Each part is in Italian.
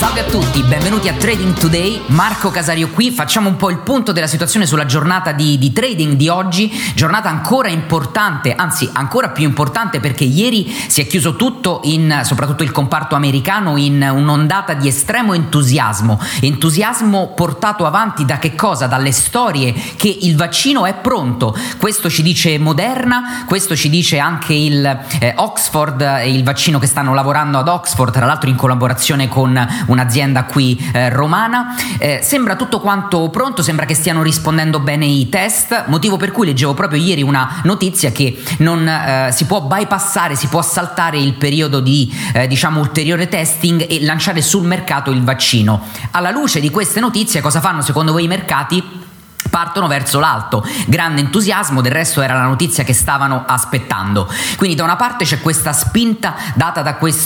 さ Salve a tutti, benvenuti a Trading Today. Marco Casario qui, facciamo un po' il punto della situazione sulla giornata di, di, trading di oggi, giornata ancora importante, anzi ancora più importante perché ieri si è chiuso tutto in, soprattutto il comparto americano, in un'ondata di estremo entusiasmo, entusiasmo portato avanti da che cosa? Dalle storie che il vaccino è pronto, questo ci dice Moderna, questo ci dice anche il eh, Oxford, il vaccino che stanno lavorando ad Oxford, tra l'altro in collaborazione con un'azienda qui eh, romana. Eh, sembra tutto quanto pronto, sembra che stiano rispondendo bene i test, motivo per cui leggevo proprio ieri una notizia che non eh, si può bypassare, si può saltare il periodo di eh, diciamo ulteriore testing e lanciare sul mercato il vaccino. Alla luce di queste notizie cosa fanno secondo voi i mercati? Partono verso l'alto. Grande entusiasmo, del resto era la notizia che stavano aspettando. Quindi da una parte c'è questa spinta data da questa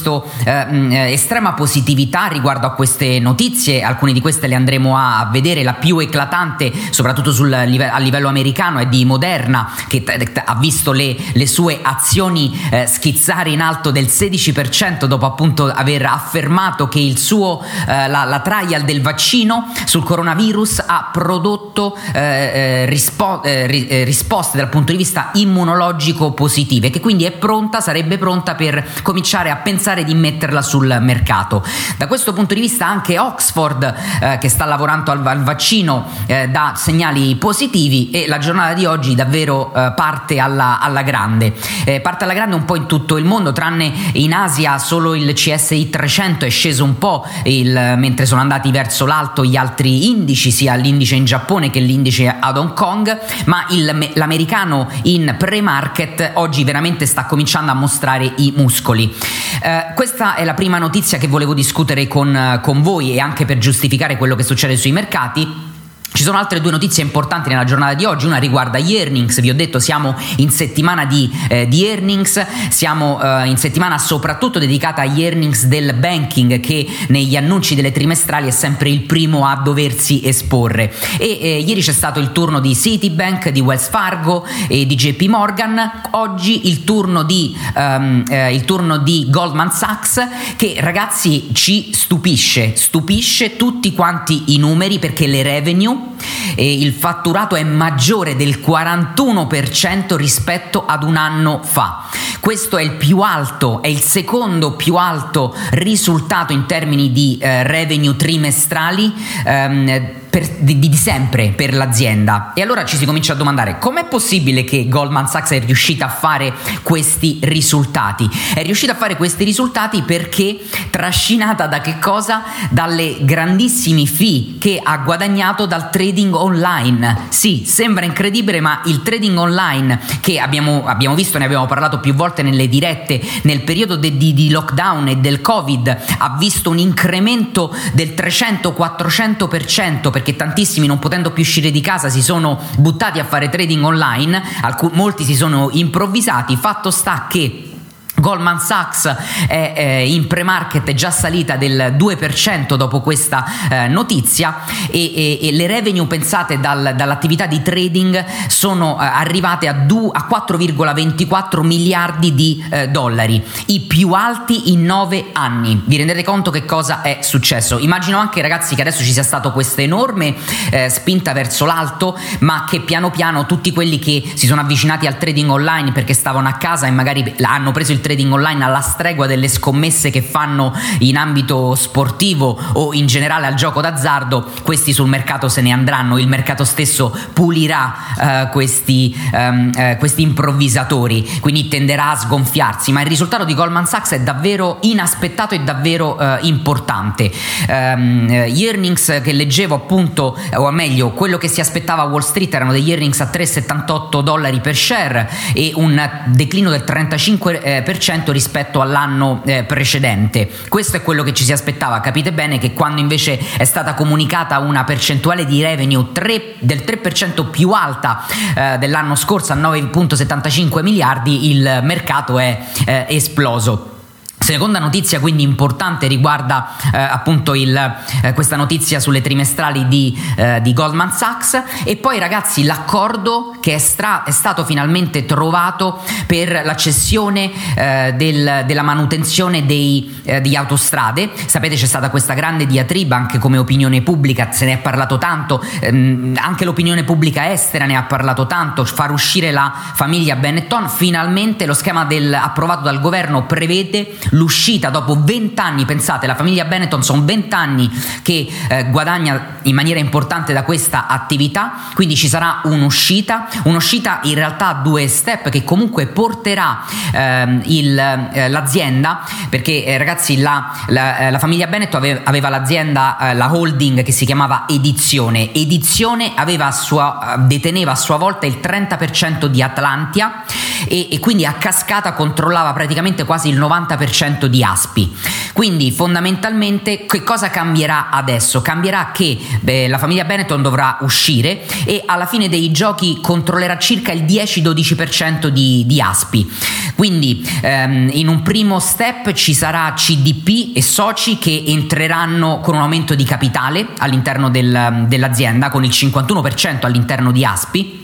eh, eh, estrema positività riguardo a queste notizie, alcune di queste le andremo a vedere, la più eclatante soprattutto sul, a livello americano è di Moderna che t- ha visto le, le sue azioni eh, schizzare in alto del 16% dopo appunto aver affermato che il suo, eh, la, la trial del vaccino sul coronavirus ha prodotto eh, eh, rispo- eh, eh, risposte dal punto di vista immunologico positive, che quindi è pronta, sarebbe pronta per cominciare a pensare di metterla sul mercato. Da questo punto di vista anche Oxford, eh, che sta lavorando al, al vaccino, eh, dà segnali positivi e la giornata di oggi davvero parte alla, alla grande. parte alla grande un po' in tutto il mondo, tranne in Asia solo il CSI 300 è sceso un po', il, mentre sono andati verso l'alto gli altri indici, sia l'indice in Giappone che l'indice indice ad Hong Kong, ma il, l'americano in pre-market oggi veramente sta cominciando a mostrare i muscoli. Eh, questa è la prima notizia che volevo discutere con, con voi e anche per giustificare quello che succede sui mercati. Ci sono altre due notizie importanti nella giornata di oggi, una riguarda gli earnings, vi ho detto siamo in settimana di, eh, di earnings, siamo eh, in settimana soprattutto dedicata agli earnings del banking che negli annunci delle trimestrali è sempre il primo a doversi esporre. E eh, ieri c'è stato il turno di Citibank, di Wells Fargo e di JP Morgan, oggi il turno di, um, il turno di Goldman Sachs che ragazzi ci stupisce, stupisce tutti quanti i numeri perché le revenue e il fatturato è maggiore del 41% rispetto ad un anno fa. Questo è il più alto, è il secondo più alto risultato in termini di eh, revenue trimestrali. Ehm, per, di, di, sempre per l'azienda. E allora ci si comincia a domandare com'è possibile che Goldman Sachs è riuscita a fare questi risultati? È riuscita a fare questi risultati perché trascinata da che cosa? Dalle grandissimi fee che ha guadagnato dal trading online. Sì, sembra incredibile, ma il trading online che abbiamo, abbiamo visto, ne abbiamo parlato più volte nelle dirette, nel periodo de, di, di lockdown e del Covid, ha visto un incremento del 300-400% perché tantissimi non potendo più uscire di casa si sono buttati a fare trading online, alc- molti si sono improvvisati, fatto sta che Goldman Sachs è eh, in pre-market già salita del 2% dopo questa eh, notizia e, e, e, le revenue pensate dal, dall'attività di trading sono eh, arrivate a, du, a 4,24 miliardi di eh, dollari, i più alti in 9 anni. Vi rendete conto che cosa è successo? Immagino anche ragazzi che adesso ci sia stata questa enorme eh, spinta verso l'alto, ma che piano piano tutti quelli che si sono avvicinati al trading online perché stavano a casa e magari hanno preso il trading online alla stregua delle scommesse che fanno in ambito sportivo o in generale al gioco d'azzardo, questi sul mercato se ne andranno, il mercato stesso pulirà uh, questi, um, uh, questi improvvisatori, quindi tenderà a sgonfiarsi, ma il risultato di Goldman Sachs è davvero inaspettato e davvero uh, importante. Um, gli earnings che leggevo appunto, o meglio, quello che si aspettava a Wall Street erano degli earnings a 3,78 dollari per share e un declino del 35% 10% rispetto all'anno eh, precedente. Questo è quello che ci si aspettava. Capite bene che quando invece è stata comunicata una percentuale di revenue 3, del 3% più alta eh, dell'anno scorso a 9,75 miliardi, il mercato è eh, esploso. Seconda notizia quindi importante riguarda eh, appunto il, eh, questa notizia sulle trimestrali di, eh, di, Goldman Sachs e poi ragazzi l'accordo che è, stra- è stato finalmente trovato per la cessione eh, del, della manutenzione dei, eh, di autostrade. Sapete c'è stata questa grande diatriba anche come opinione pubblica, se ne è parlato tanto, ehm, anche l'opinione pubblica estera ne ha parlato tanto, far uscire la famiglia Benetton, finalmente lo schema del, approvato dal governo prevede l'uscita dopo vent'anni, pensate, la famiglia Benetton sono vent'anni che eh, guadagna in maniera importante da questa attività, quindi ci sarà un'uscita, un'uscita in realtà a due step che comunque porterà ehm, il, eh, l'azienda, perché eh, ragazzi la, la, eh, la, famiglia Benetton aveva, aveva l'azienda, eh, la holding che si chiamava Edizione, Edizione a sua, deteneva a sua volta il 30% di Atlantia e, e quindi a cascata controllava praticamente quasi il 90% di Aspi. Quindi fondamentalmente che cosa cambierà adesso? Cambierà che beh, la famiglia Benetton dovrà uscire e alla fine dei giochi controllerà circa il 10-12% di, di Aspi. Quindi ehm, in un primo step ci sarà CDP e soci che entreranno con un aumento di capitale all'interno del, dell'azienda, con il 51% all'interno di Aspi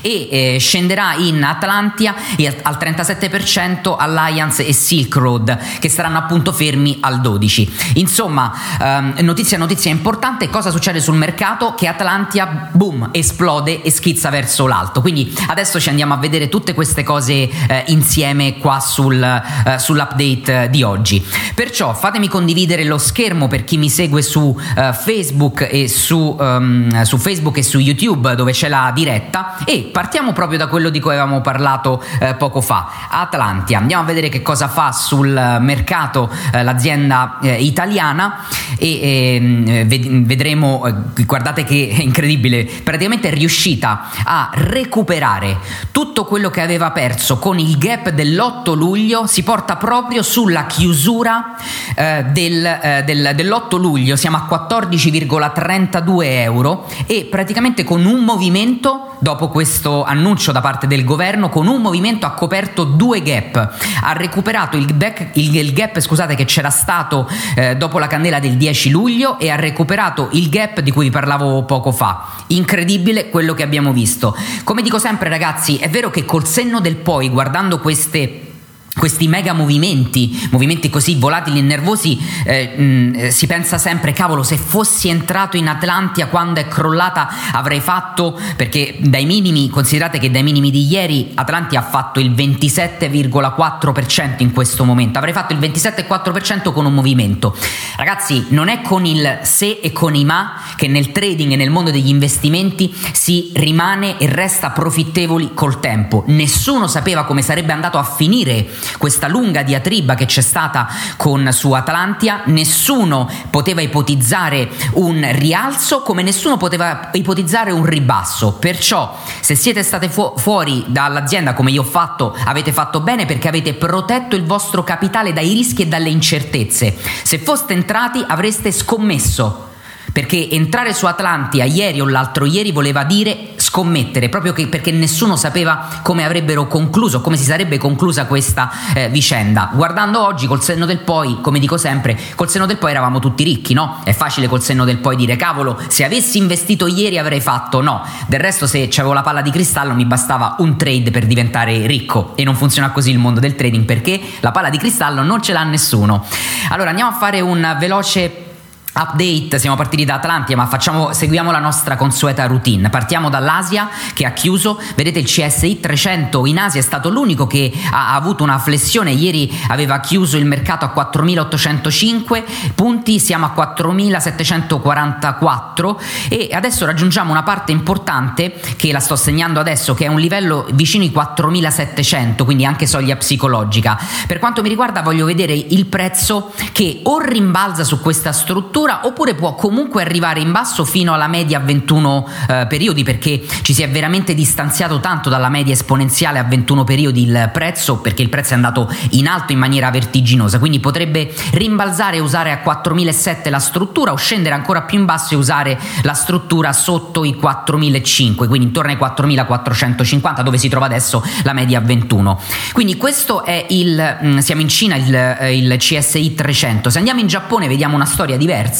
e eh, scenderà in Atlantia al 37% Alliance e Silk Road che saranno appunto fermi al 12%. Insomma, ehm, notizia notizia importante, cosa succede sul mercato? Che Atlantia, boom, esplode e schizza verso l'alto. Quindi adesso ci andiamo a vedere tutte queste cose eh, insieme qua sul, eh, sull'update di oggi. Perciò fatemi condividere lo schermo per chi mi segue su eh, Facebook e su, um, su Facebook e su YouTube dove c'è la diretta e partiamo proprio da quello di cui avevamo parlato eh, poco fa, Atlantia. Andiamo a vedere che cosa fa sul mercato eh, l'azienda eh, italiana. E ehm, vedremo, eh, guardate che è incredibile, praticamente è riuscita a recuperare tutto quello che aveva perso con il gap dell'8 luglio, si porta proprio sulla chiusura eh, del, eh, del, dell'8 luglio, siamo a 14,32 euro. E praticamente con un movimento dopo questo annuncio da parte del governo con un movimento ha coperto due gap, ha recuperato il, back, il, il gap scusate, che c'era stato eh, dopo la candela del 10 luglio e ha recuperato il gap di cui vi parlavo poco fa. Incredibile quello che abbiamo visto. Come dico sempre ragazzi, è vero che col senno del poi, guardando queste questi mega movimenti, movimenti così volatili e nervosi, eh, mh, eh, si pensa sempre, cavolo, se fossi entrato in Atlantia quando è crollata avrei fatto, perché dai minimi, considerate che dai minimi di ieri Atlantia ha fatto il 27,4% in questo momento, avrei fatto il 27,4% con un movimento. Ragazzi, non è con il se e con i ma che nel trading e nel mondo degli investimenti si rimane e resta profittevoli col tempo. Nessuno sapeva come sarebbe andato a finire questa lunga diatriba che c'è stata con su Atlantia, nessuno poteva ipotizzare un rialzo come nessuno poteva ipotizzare un ribasso. Perciò, se siete state fu- fuori dall'azienda come io ho fatto, avete fatto bene perché avete protetto il vostro capitale dai rischi e dalle incertezze. Se foste entrati avreste scommesso perché entrare su Atlantia ieri o l'altro ieri voleva dire scommettere, proprio che, perché nessuno sapeva come avrebbero concluso, come si sarebbe conclusa questa eh, vicenda. Guardando oggi col senno del poi, come dico sempre, col senno del poi eravamo tutti ricchi, no? È facile col senno del poi dire cavolo, se avessi investito ieri avrei fatto no. Del resto se avevo la palla di cristallo mi bastava un trade per diventare ricco e non funziona così il mondo del trading perché la palla di cristallo non ce l'ha nessuno. Allora andiamo a fare un veloce Update, siamo partiti da Atlantia, ma facciamo, seguiamo la nostra consueta routine. Partiamo dall'Asia che ha chiuso, vedete il CSI 300 in Asia è stato l'unico che ha, avuto una flessione, ieri aveva chiuso il mercato a 4805 punti, siamo a 4744 e adesso raggiungiamo una parte importante che la sto segnando adesso che è un livello vicino ai 4700, quindi anche soglia psicologica. Per quanto mi riguarda voglio vedere il prezzo che o rimbalza su questa struttura struttura oppure può comunque arrivare in basso fino alla media a 21 eh, periodi perché ci si è veramente distanziato tanto dalla media esponenziale a 21 periodi il prezzo perché il prezzo è andato in alto in maniera vertiginosa. Quindi potrebbe rimbalzare e usare a 4007 la struttura o scendere ancora più in basso e usare la struttura sotto i 4005 quindi intorno ai 4450 dove si trova adesso la media a 21 quindi questo è il mm, siamo in Cina il, eh, il CSI 300 se andiamo in Giappone vediamo una storia diversa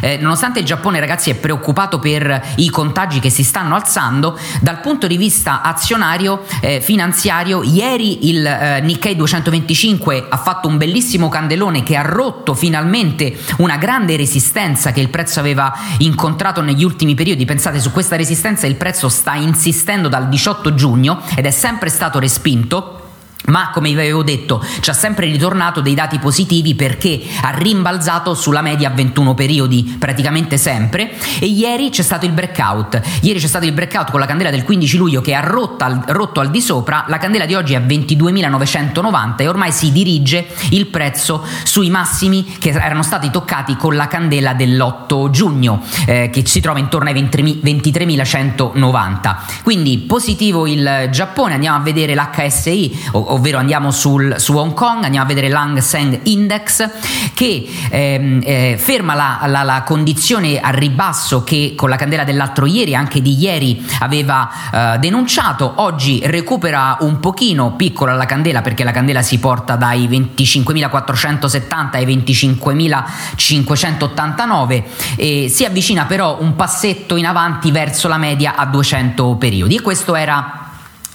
eh, nonostante il Giappone ragazzi è preoccupato per i contagi che si stanno alzando dal punto di vista azionario eh, finanziario ieri il eh, Nikkei 225 ha fatto un bellissimo candelone che ha rotto finalmente una grande resistenza che il prezzo aveva incontrato negli ultimi periodi. Pensate su questa resistenza il prezzo sta insistendo dal 18 giugno ed è sempre stato respinto ma come vi avevo detto ci ha sempre ritornato dei dati positivi perché ha rimbalzato sulla media a 21 periodi praticamente sempre. E ieri c'è stato il breakout. Ieri c'è stato il breakout con la candela del 15 luglio che ha rotto al, rotto al di sopra. La candela di oggi è a 22.990 e ormai si dirige il prezzo sui massimi che erano stati toccati con la candela dell'8 giugno eh, che si trova intorno ai 23.190 quindi positivo il Giappone. Andiamo a vedere l'HSI ovvero andiamo sul, su Hong Kong, andiamo a vedere l'Hang Seng Index che ehm, eh, ferma la, la, la, condizione a ribasso che con la candela dell'altro ieri, anche di ieri, aveva eh, denunciato, oggi recupera un pochino piccola la candela perché la candela si porta dai 25.470 ai 25.589 e si avvicina però un passetto in avanti verso la media a 200 periodi. E questo era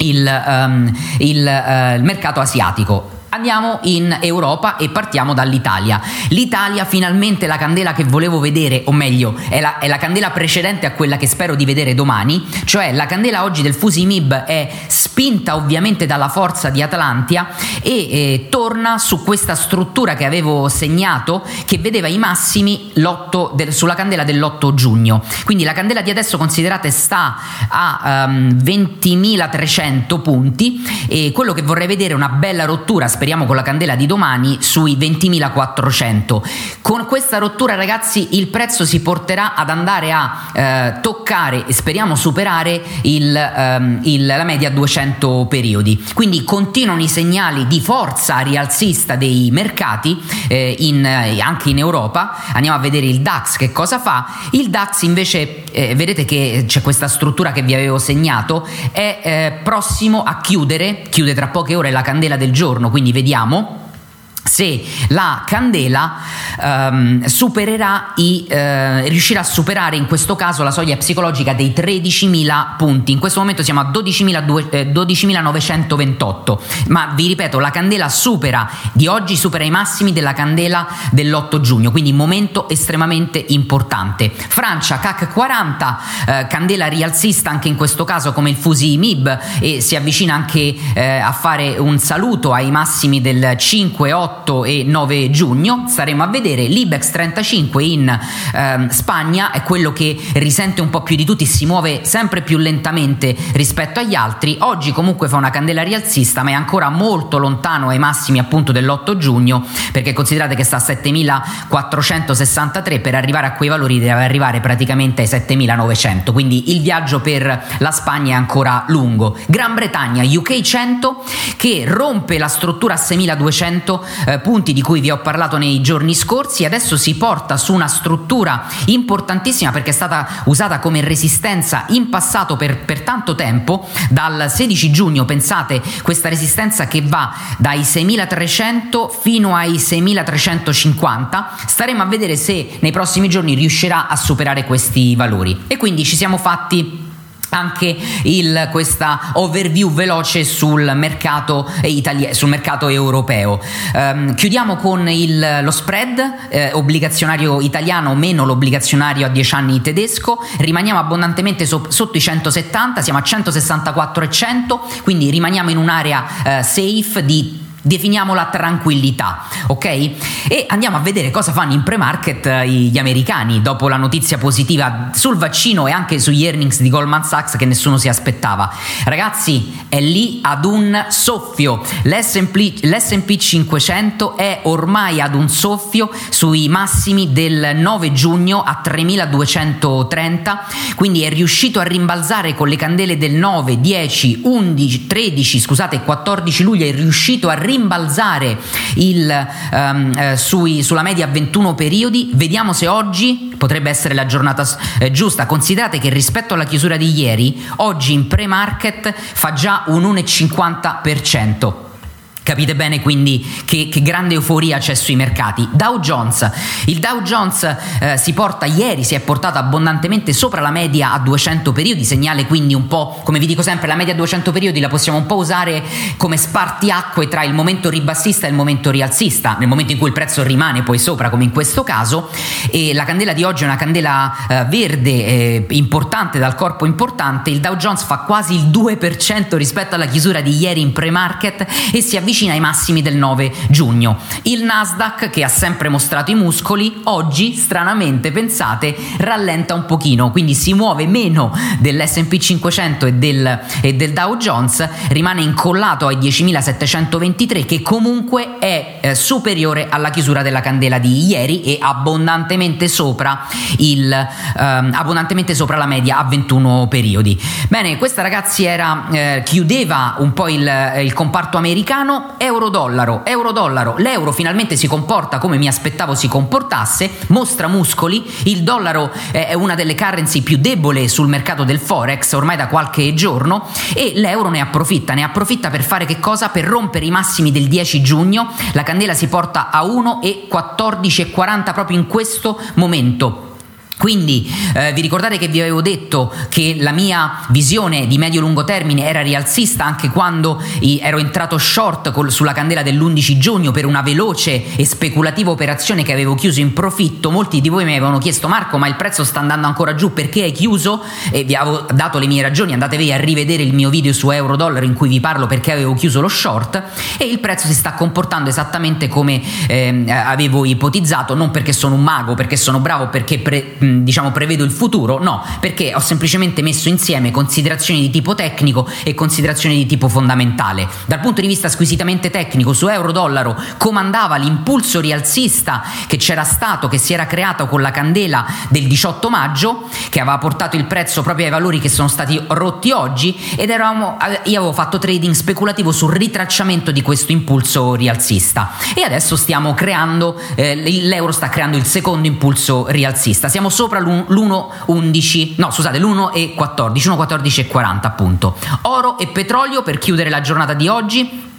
il, um, il, uh, il mercato asiatico. Andiamo in Europa e partiamo dall'Italia. L'Italia finalmente la candela che volevo vedere, o meglio, è la, è la, candela precedente a quella che spero di vedere domani, cioè la candela oggi del Fusimib è spinta ovviamente dalla forza di Atlantia e eh, torna su questa struttura che avevo segnato che vedeva i massimi del, sulla candela dell'8 giugno. Quindi la candela di adesso considerate sta a um, ehm, 20.300 punti e quello che vorrei vedere è una bella rottura, speriamo con la candela di domani, sui 20.400. Con questa rottura ragazzi il prezzo si porterà ad andare a eh, toccare e speriamo superare il, ehm, il, la media 200 periodi. Quindi continuano i segnali di forza rialzista dei mercati eh, in, eh, anche in Europa. Andiamo a vedere il DAX che cosa fa. Il DAX invece, eh, vedete che c'è questa struttura che vi avevo segnato, è eh, prossimo a chiudere, chiude tra poche ore la candela del giorno, quindi vediamo se la candela um, supererà i, uh, riuscirà a superare in questo caso la soglia psicologica dei 13.000 punti. In questo momento siamo a 12.928, 12 ma vi ripeto, la candela supera di oggi supera i massimi della candela dell'8 giugno, quindi momento estremamente importante. Francia CAC 40, uh, candela rialzista anche in questo caso come il Fusi MIB e si avvicina anche uh, a fare un saluto ai massimi del 5 8 8 e 9 giugno. Staremo a vedere l'Ibex 35 in ehm, Spagna. È quello che risente un po' più di tutti si muove sempre più lentamente rispetto agli altri. Oggi comunque fa una candela rialzista ma è ancora molto lontano ai massimi appunto dell'8 giugno perché considerate che sta a 7463 per arrivare a quei valori deve arrivare praticamente ai 7900 quindi il viaggio per la Spagna è ancora lungo. Gran Bretagna UK 100 che rompe la struttura a 6200 eh, punti di cui vi ho parlato nei giorni scorsi, adesso si porta su una struttura importantissima perché è stata usata come resistenza in passato per, per tanto tempo, dal 16 giugno, pensate, questa resistenza che va dai 6300 fino ai 6350, staremo a vedere se nei prossimi giorni riuscirà a superare questi valori. E quindi ci siamo fatti anche il, questa overview veloce sul mercato, italia, sul mercato europeo. Um, chiudiamo con il, lo spread eh, obbligazionario italiano meno l'obbligazionario a 10 anni tedesco, rimaniamo abbondantemente so, sotto i 170, siamo a 164,100, quindi rimaniamo in un'area eh, safe di definiamo la tranquillità, ok? E andiamo a vedere cosa fanno in pre-market eh, gli americani dopo la notizia positiva sul vaccino e anche sugli earnings di Goldman Sachs che nessuno si aspettava. Ragazzi, è lì ad un soffio. L'S&P, l'S&P 500 è ormai ad un soffio sui massimi del 9 giugno a 3230, quindi è riuscito a rimbalzare con le candele del 9, 10, 11, 13, scusate, 14 luglio è riuscito a rimbalzare rimbalzare il, um, eh, sui, sulla media a 21 periodi. Vediamo se oggi potrebbe essere la giornata eh, giusta. Considerate che rispetto alla chiusura di ieri, oggi in pre-market fa già un 1,50%. Capite bene quindi che, che, grande euforia c'è sui mercati. Dow Jones, il Dow Jones eh, si porta ieri, si è portato abbondantemente sopra la media a 200 periodi, segnale quindi un po', come vi dico sempre, la media a 200 periodi la possiamo un po' usare come spartiacque tra il momento ribassista e il momento rialzista, nel momento in cui il prezzo rimane poi sopra come in questo caso. E la candela di oggi è una candela eh, verde eh, importante dal corpo importante, il Dow Jones fa quasi il 2% rispetto alla chiusura di ieri in pre-market e si avvicina avvicina ai massimi del 9 giugno. Il Nasdaq, che ha sempre mostrato i muscoli, oggi, stranamente, pensate, rallenta un pochino, quindi si muove meno dell'SP 500 e del, e del Dow Jones, rimane incollato ai 10.723, che comunque è eh, superiore alla chiusura della candela di ieri e abbondantemente sopra, il, ehm, abbondantemente sopra la media a 21 periodi. Bene, questa ragazzi era, eh, chiudeva un po' il, il comparto americano euro-dollaro, euro-dollaro, l'euro finalmente si comporta come mi aspettavo si comportasse, mostra muscoli, il dollaro è una delle currency più deboli sul mercato del forex ormai da qualche giorno e l'euro ne approfitta, ne approfitta per fare che cosa? Per rompere i massimi del 10 giugno, la candela si porta a 1,1440 proprio in questo momento. Quindi eh, vi ricordate che vi avevo detto che la mia visione di medio-lungo termine era rialzista anche quando ero entrato short col, sulla candela dell'11 giugno per una veloce e speculativa operazione che avevo chiuso in profitto. Molti di voi mi avevano chiesto Marco ma il prezzo sta andando ancora giù perché hai chiuso? E vi avevo dato le mie ragioni, andatevi a rivedere il mio video su euro-dollaro in cui vi parlo perché avevo chiuso lo short e il prezzo si sta comportando esattamente come eh, avevo ipotizzato, non perché sono un mago, perché sono bravo, perché... Pre- diciamo prevedo il futuro, no, perché ho semplicemente messo insieme considerazioni di tipo tecnico e considerazioni di tipo fondamentale. Dal punto di vista squisitamente tecnico, su euro-dollaro comandava l'impulso rialzista che c'era stato, che si era creato con la candela del 18 maggio, che aveva portato il prezzo proprio ai valori che sono stati rotti oggi ed eravamo, io avevo fatto trading speculativo sul ritracciamento di questo impulso rialzista. E adesso stiamo creando, eh, l'euro sta creando il secondo impulso rialzista, siamo sopra l'1,11, no scusate, l'1,14, 1,14 e 40 appunto. Oro e petrolio per chiudere la giornata di oggi.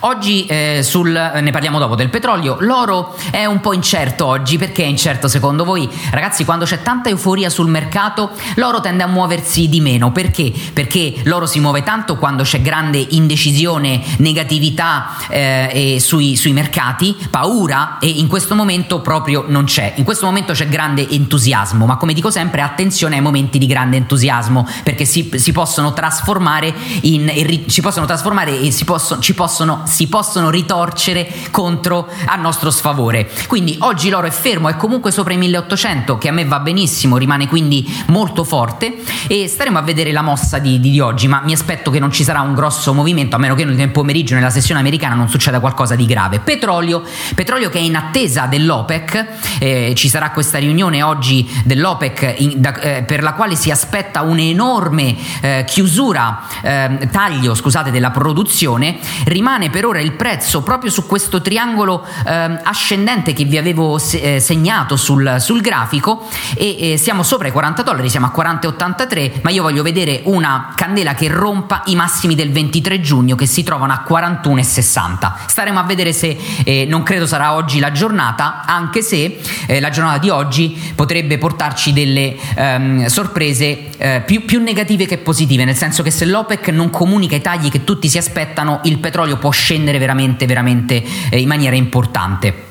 Oggi eh, sul, ne parliamo dopo del petrolio, l'oro è un po' incerto oggi, perché è incerto secondo voi? Ragazzi, quando c'è tanta euforia sul mercato, l'oro tende a muoversi di meno, perché? Perché l'oro si muove tanto quando c'è grande indecisione, negatività eh, sui, sui mercati, paura. E in questo momento proprio non c'è. In questo momento c'è grande entusiasmo, ma come dico sempre, attenzione ai momenti di grande entusiasmo, perché si, si possono trasformare in, si possono trasformare e si possono, ci possono si possono ritorcere contro a nostro sfavore. Quindi oggi l'oro è fermo, è comunque sopra i 1800, che a me va benissimo, rimane quindi molto forte e staremo a vedere la mossa di, di, di oggi, ma mi aspetto che non ci sarà un grosso movimento, a meno che nel pomeriggio nella sessione americana non succeda qualcosa di grave. Petrolio, petrolio che è in attesa dell'OPEC, eh, ci sarà questa riunione oggi dell'OPEC in, da, eh, per la quale si aspetta un'enorme eh, chiusura, eh, taglio scusate, della produzione, rimane per ora il prezzo proprio su questo triangolo eh, ascendente che vi avevo se- eh, segnato sul, sul grafico. E eh, siamo sopra i 40 dollari, siamo a 40,83 ma io voglio vedere una candela che rompa i massimi del 23 giugno che si trovano a 41,60 staremo a vedere se eh, non credo sarà oggi la giornata anche se eh, la giornata di oggi potrebbe portarci delle ehm, sorprese eh, più, più negative che positive nel senso che se l'OPEC non comunica i tagli che tutti si aspettano il petrolio può scendere veramente, veramente eh, in maniera importante.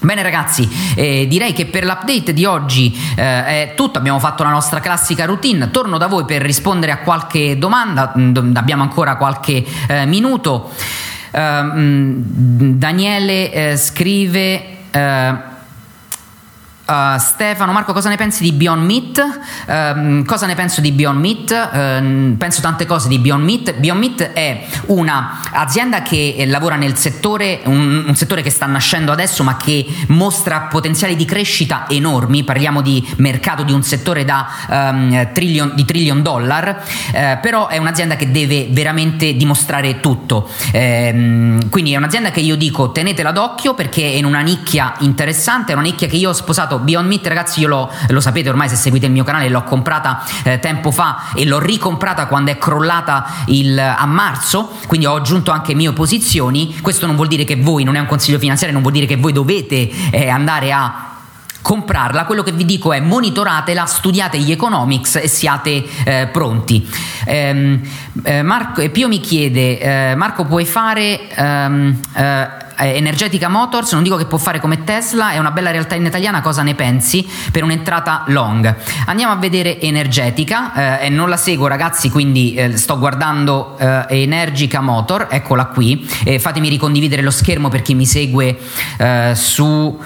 Bene ragazzi, eh, direi che per l'update di oggi eh, è tutto, abbiamo fatto la nostra classica routine, torno da voi per rispondere a qualche domanda, mm, abbiamo ancora qualche eh, minuto. Daniele eh, scrive... Uh, Uh, Stefano, Marco, cosa ne pensi di Beyond Meat? Uh, cosa ne penso di Beyond Meat? Uh, penso tante cose di Beyond Meat. Beyond Meat è un'azienda che lavora nel settore, un, un, settore che sta nascendo adesso, ma che mostra potenziali di crescita enormi. Parliamo di mercato di un settore da um, trillion, di trillion dollar, eh, però è un'azienda che deve veramente dimostrare tutto. Ehm, quindi è un'azienda che io dico tenetela d'occhio perché è in una nicchia interessante, è una nicchia che io ho sposato Beyond Meat, ragazzi, io lo, lo sapete ormai se seguite il mio canale, l'ho comprata eh, tempo fa e l'ho ricomprata quando è crollata il, a marzo, quindi ho aggiunto anche mie posizioni. Questo non vuol dire che voi, non è un consiglio finanziario, non vuol dire che voi dovete eh, andare a comprarla, quello che vi dico è monitoratela, studiate gli economics e siate eh, pronti. Ehm, eh, Marco, Pio mi chiede, eh, Marco puoi fare... Ehm, eh, Energetica Motors, non dico che può fare come Tesla, è una bella realtà in italiana, cosa ne pensi per un'entrata long? Andiamo a vedere Energetica, eh, non la seguo ragazzi, quindi eh, sto guardando eh, Energica Motor, eccola qui, fatemi ricondividere lo schermo per chi mi segue eh, su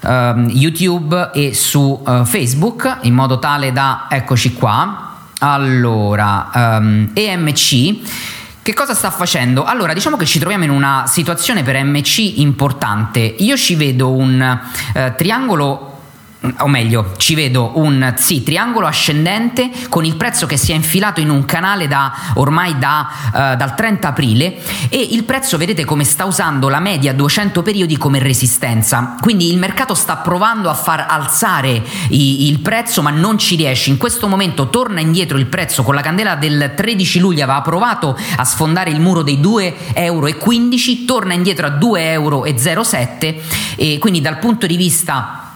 ehm, YouTube e su eh, Facebook, in modo tale da, eccoci qua, allora, um, ehm, EMC che cosa sta facendo? Allora, diciamo che ci troviamo in una situazione per MC importante. Io ci vedo un eh, triangolo o meglio, ci vedo un sì, triangolo ascendente con il prezzo che si è infilato in un canale da ormai da, uh, dal 30 aprile e il prezzo vedete come sta usando la media 200 periodi come resistenza. Quindi il mercato sta provando a far alzare i, il prezzo ma non ci riesce. In questo momento torna indietro il prezzo con la candela del 13 luglio aveva provato a sfondare il muro dei 2,15 euro, torna indietro a 2,07 euro e quindi dal punto di vista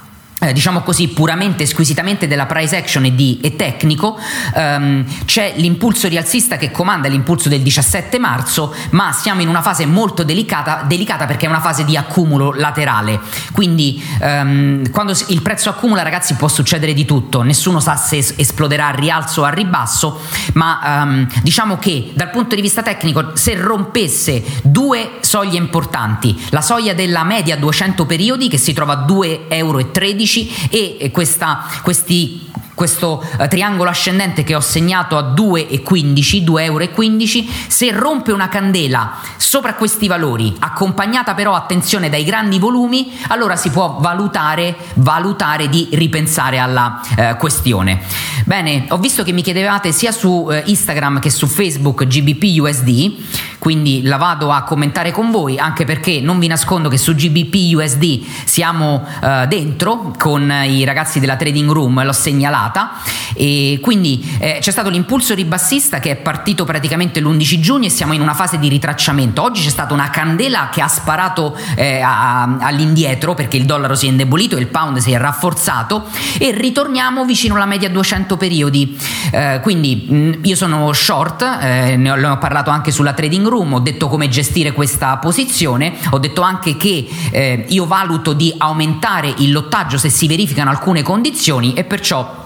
eh, diciamo così puramente squisitamente della price action e, di, e tecnico ehm, c'è l'impulso rialzista che comanda l'impulso del 17 marzo ma siamo in una fase molto delicata, delicata perché è una fase di accumulo laterale. Quindi ehm, quando il prezzo accumula ragazzi può succedere di tutto. Nessuno sa se esploderà a rialzo o a ribasso ma ehm, diciamo che dal punto di vista tecnico se rompesse due soglie importanti la soglia della media 200 periodi che si trova a 2,13 euro e questa, questi questo eh, triangolo ascendente che ho segnato a 2,15, 2,15 euro, se rompe una candela sopra questi valori, accompagnata però, attenzione, dai grandi volumi, allora si può valutare, valutare di ripensare alla eh, questione. Bene, ho visto che mi chiedevate sia su eh, Instagram che su Facebook GBP USD, quindi la vado a commentare con voi, anche perché non vi nascondo che su GBP USD siamo eh, dentro con i ragazzi della Trading Room, l'ho segnalato data e quindi eh, c'è stato l'impulso ribassista che è partito praticamente l'11 giugno e siamo in una fase di ritracciamento. Oggi c'è stata una candela che ha sparato eh, a, all'indietro perché il dollaro si è indebolito e il pound si è rafforzato e ritorniamo vicino alla media 200 periodi. Eh, quindi mh, mm, io sono short, eh, ne ho, ne ho, parlato anche sulla trading room, ho detto come gestire questa posizione, ho detto anche che eh, io valuto di aumentare il lottaggio se si verificano alcune condizioni e perciò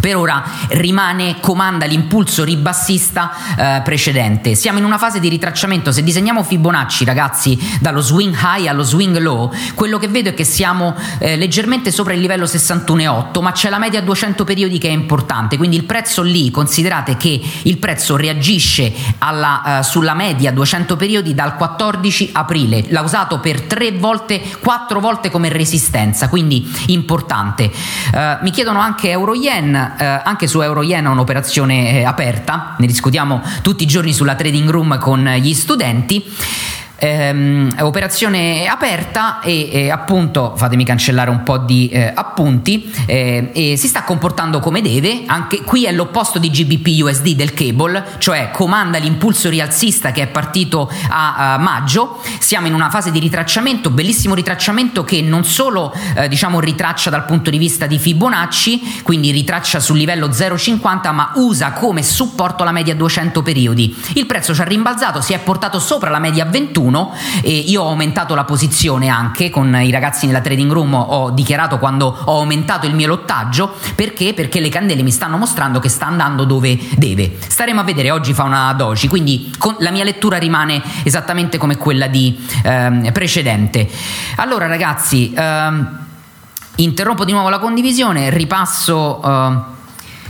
per ora rimane, comanda l'impulso ribassista eh, precedente. Siamo in una fase di ritracciamento. Se disegniamo Fibonacci, ragazzi, dallo swing high allo swing low, quello che vedo è che siamo eh, leggermente sopra il livello 61,8, ma c'è la media 200 periodi che è importante. Quindi il prezzo lì, considerate che il prezzo reagisce alla, eh, sulla media 200 periodi dal 14 aprile. L'ha usato per tre volte, quattro volte come resistenza, quindi importante. Eh, mi chiedono anche euro yen eh, anche su Euro Yen è un'operazione eh, aperta, ne discutiamo tutti i giorni sulla trading room con gli studenti ehm, operazione aperta e eh, appunto fatemi cancellare un po' di eh, appunti eh, e si sta comportando come deve. Anche qui è l'opposto di GBP USD del cable cioè comanda l'impulso rialzista che è partito a, a maggio. Siamo in una fase di ritracciamento bellissimo ritracciamento che non solo eh, diciamo ritraccia dal punto di vista di Fibonacci quindi ritraccia sul livello 0,50 ma usa come supporto la media 200 periodi. Il prezzo ci ha rimbalzato si è portato sopra la media 21 1 e io ho aumentato la posizione anche con i ragazzi nella trading room ho dichiarato quando ho aumentato il mio lottaggio perché? Perché le candele mi stanno mostrando che sta andando dove deve. Staremo a vedere, oggi fa una doji, quindi la mia lettura rimane esattamente come quella di ehm, precedente. Allora ragazzi, ehm, interrompo di nuovo la condivisione, ripasso... Ehm,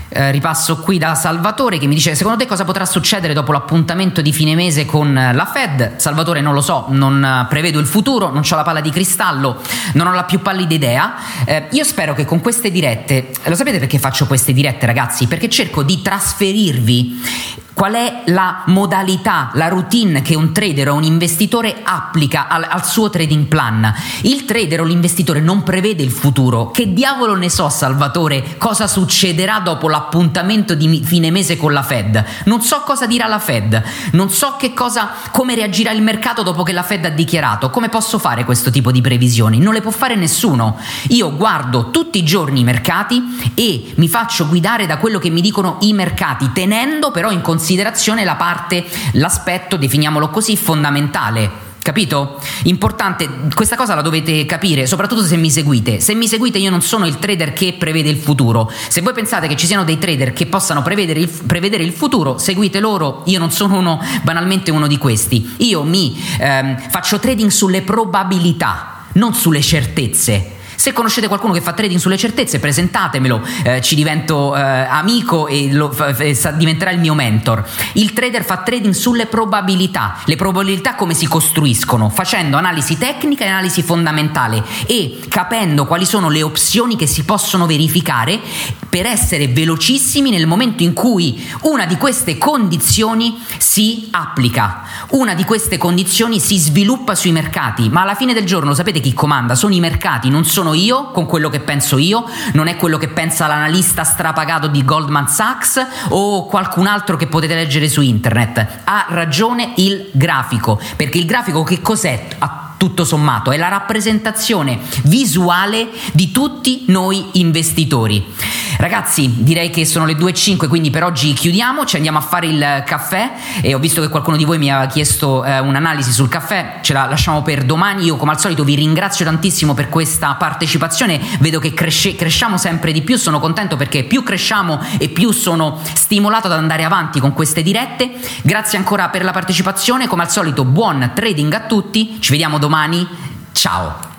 eh, ripasso qui da Salvatore che mi dice secondo te cosa potrà succedere dopo l'appuntamento di fine mese con la Fed? Salvatore non lo so, non prevedo il futuro, non ho la palla di cristallo, non ho la più pallida idea. Eh, io spero che con queste dirette, lo sapete perché faccio queste dirette ragazzi? Perché cerco di trasferirvi Qual è la modalità, la routine che un trader o un investitore applica al, al, suo trading plan? Il trader o l'investitore non prevede il futuro. Che diavolo ne so, Salvatore, cosa succederà dopo l'appuntamento di fine mese con la Fed? Non so cosa dirà la Fed, non so che cosa, come reagirà il mercato dopo che la Fed ha dichiarato. Come posso fare questo tipo di previsioni? Non le può fare nessuno. Io guardo tutti i giorni i mercati e mi faccio guidare da quello che mi dicono i mercati, tenendo però in considerazione considerazione la parte, l'aspetto, definiamolo così, fondamentale. Capito? Importante, questa cosa la dovete capire, soprattutto se mi seguite. Se mi seguite io non sono il trader che prevede il futuro. Se voi pensate che ci siano dei trader che possano prevedere il, prevedere il futuro, seguite loro, io non sono uno, banalmente uno di questi. Io mi ehm, faccio trading sulle probabilità, non sulle certezze. Se conoscete qualcuno che fa trading sulle certezze, presentatemelo, eh, ci divento eh, amico e lo, f- diventerà il mio mentor. Il trader fa trading sulle probabilità, le probabilità come si costruiscono, facendo analisi tecnica e analisi fondamentale e capendo quali sono le opzioni che si possono verificare per essere velocissimi nel momento in cui una di queste condizioni si applica, una di queste condizioni si sviluppa sui mercati, ma alla fine del giorno sapete chi comanda? Sono i mercati, non sono sono io con quello che penso io, non è quello che pensa l'analista strapagato di Goldman Sachs o qualcun altro che potete leggere su internet. Ha ragione il grafico, perché il grafico che cos'è? Tutto sommato, è la rappresentazione visuale di tutti noi investitori. Ragazzi, direi che sono le 2.05, quindi per oggi chiudiamo, ci andiamo a fare il caffè e ho visto che qualcuno di voi mi ha chiesto eh, un'analisi sul caffè, ce la lasciamo per domani. Io come al solito vi ringrazio tantissimo per questa partecipazione, vedo che cresce, cresciamo sempre di più, sono contento perché più cresciamo e più sono stimolato ad andare avanti con queste dirette. Grazie ancora per la partecipazione, come al solito buon trading a tutti, ci vediamo domani, ciao!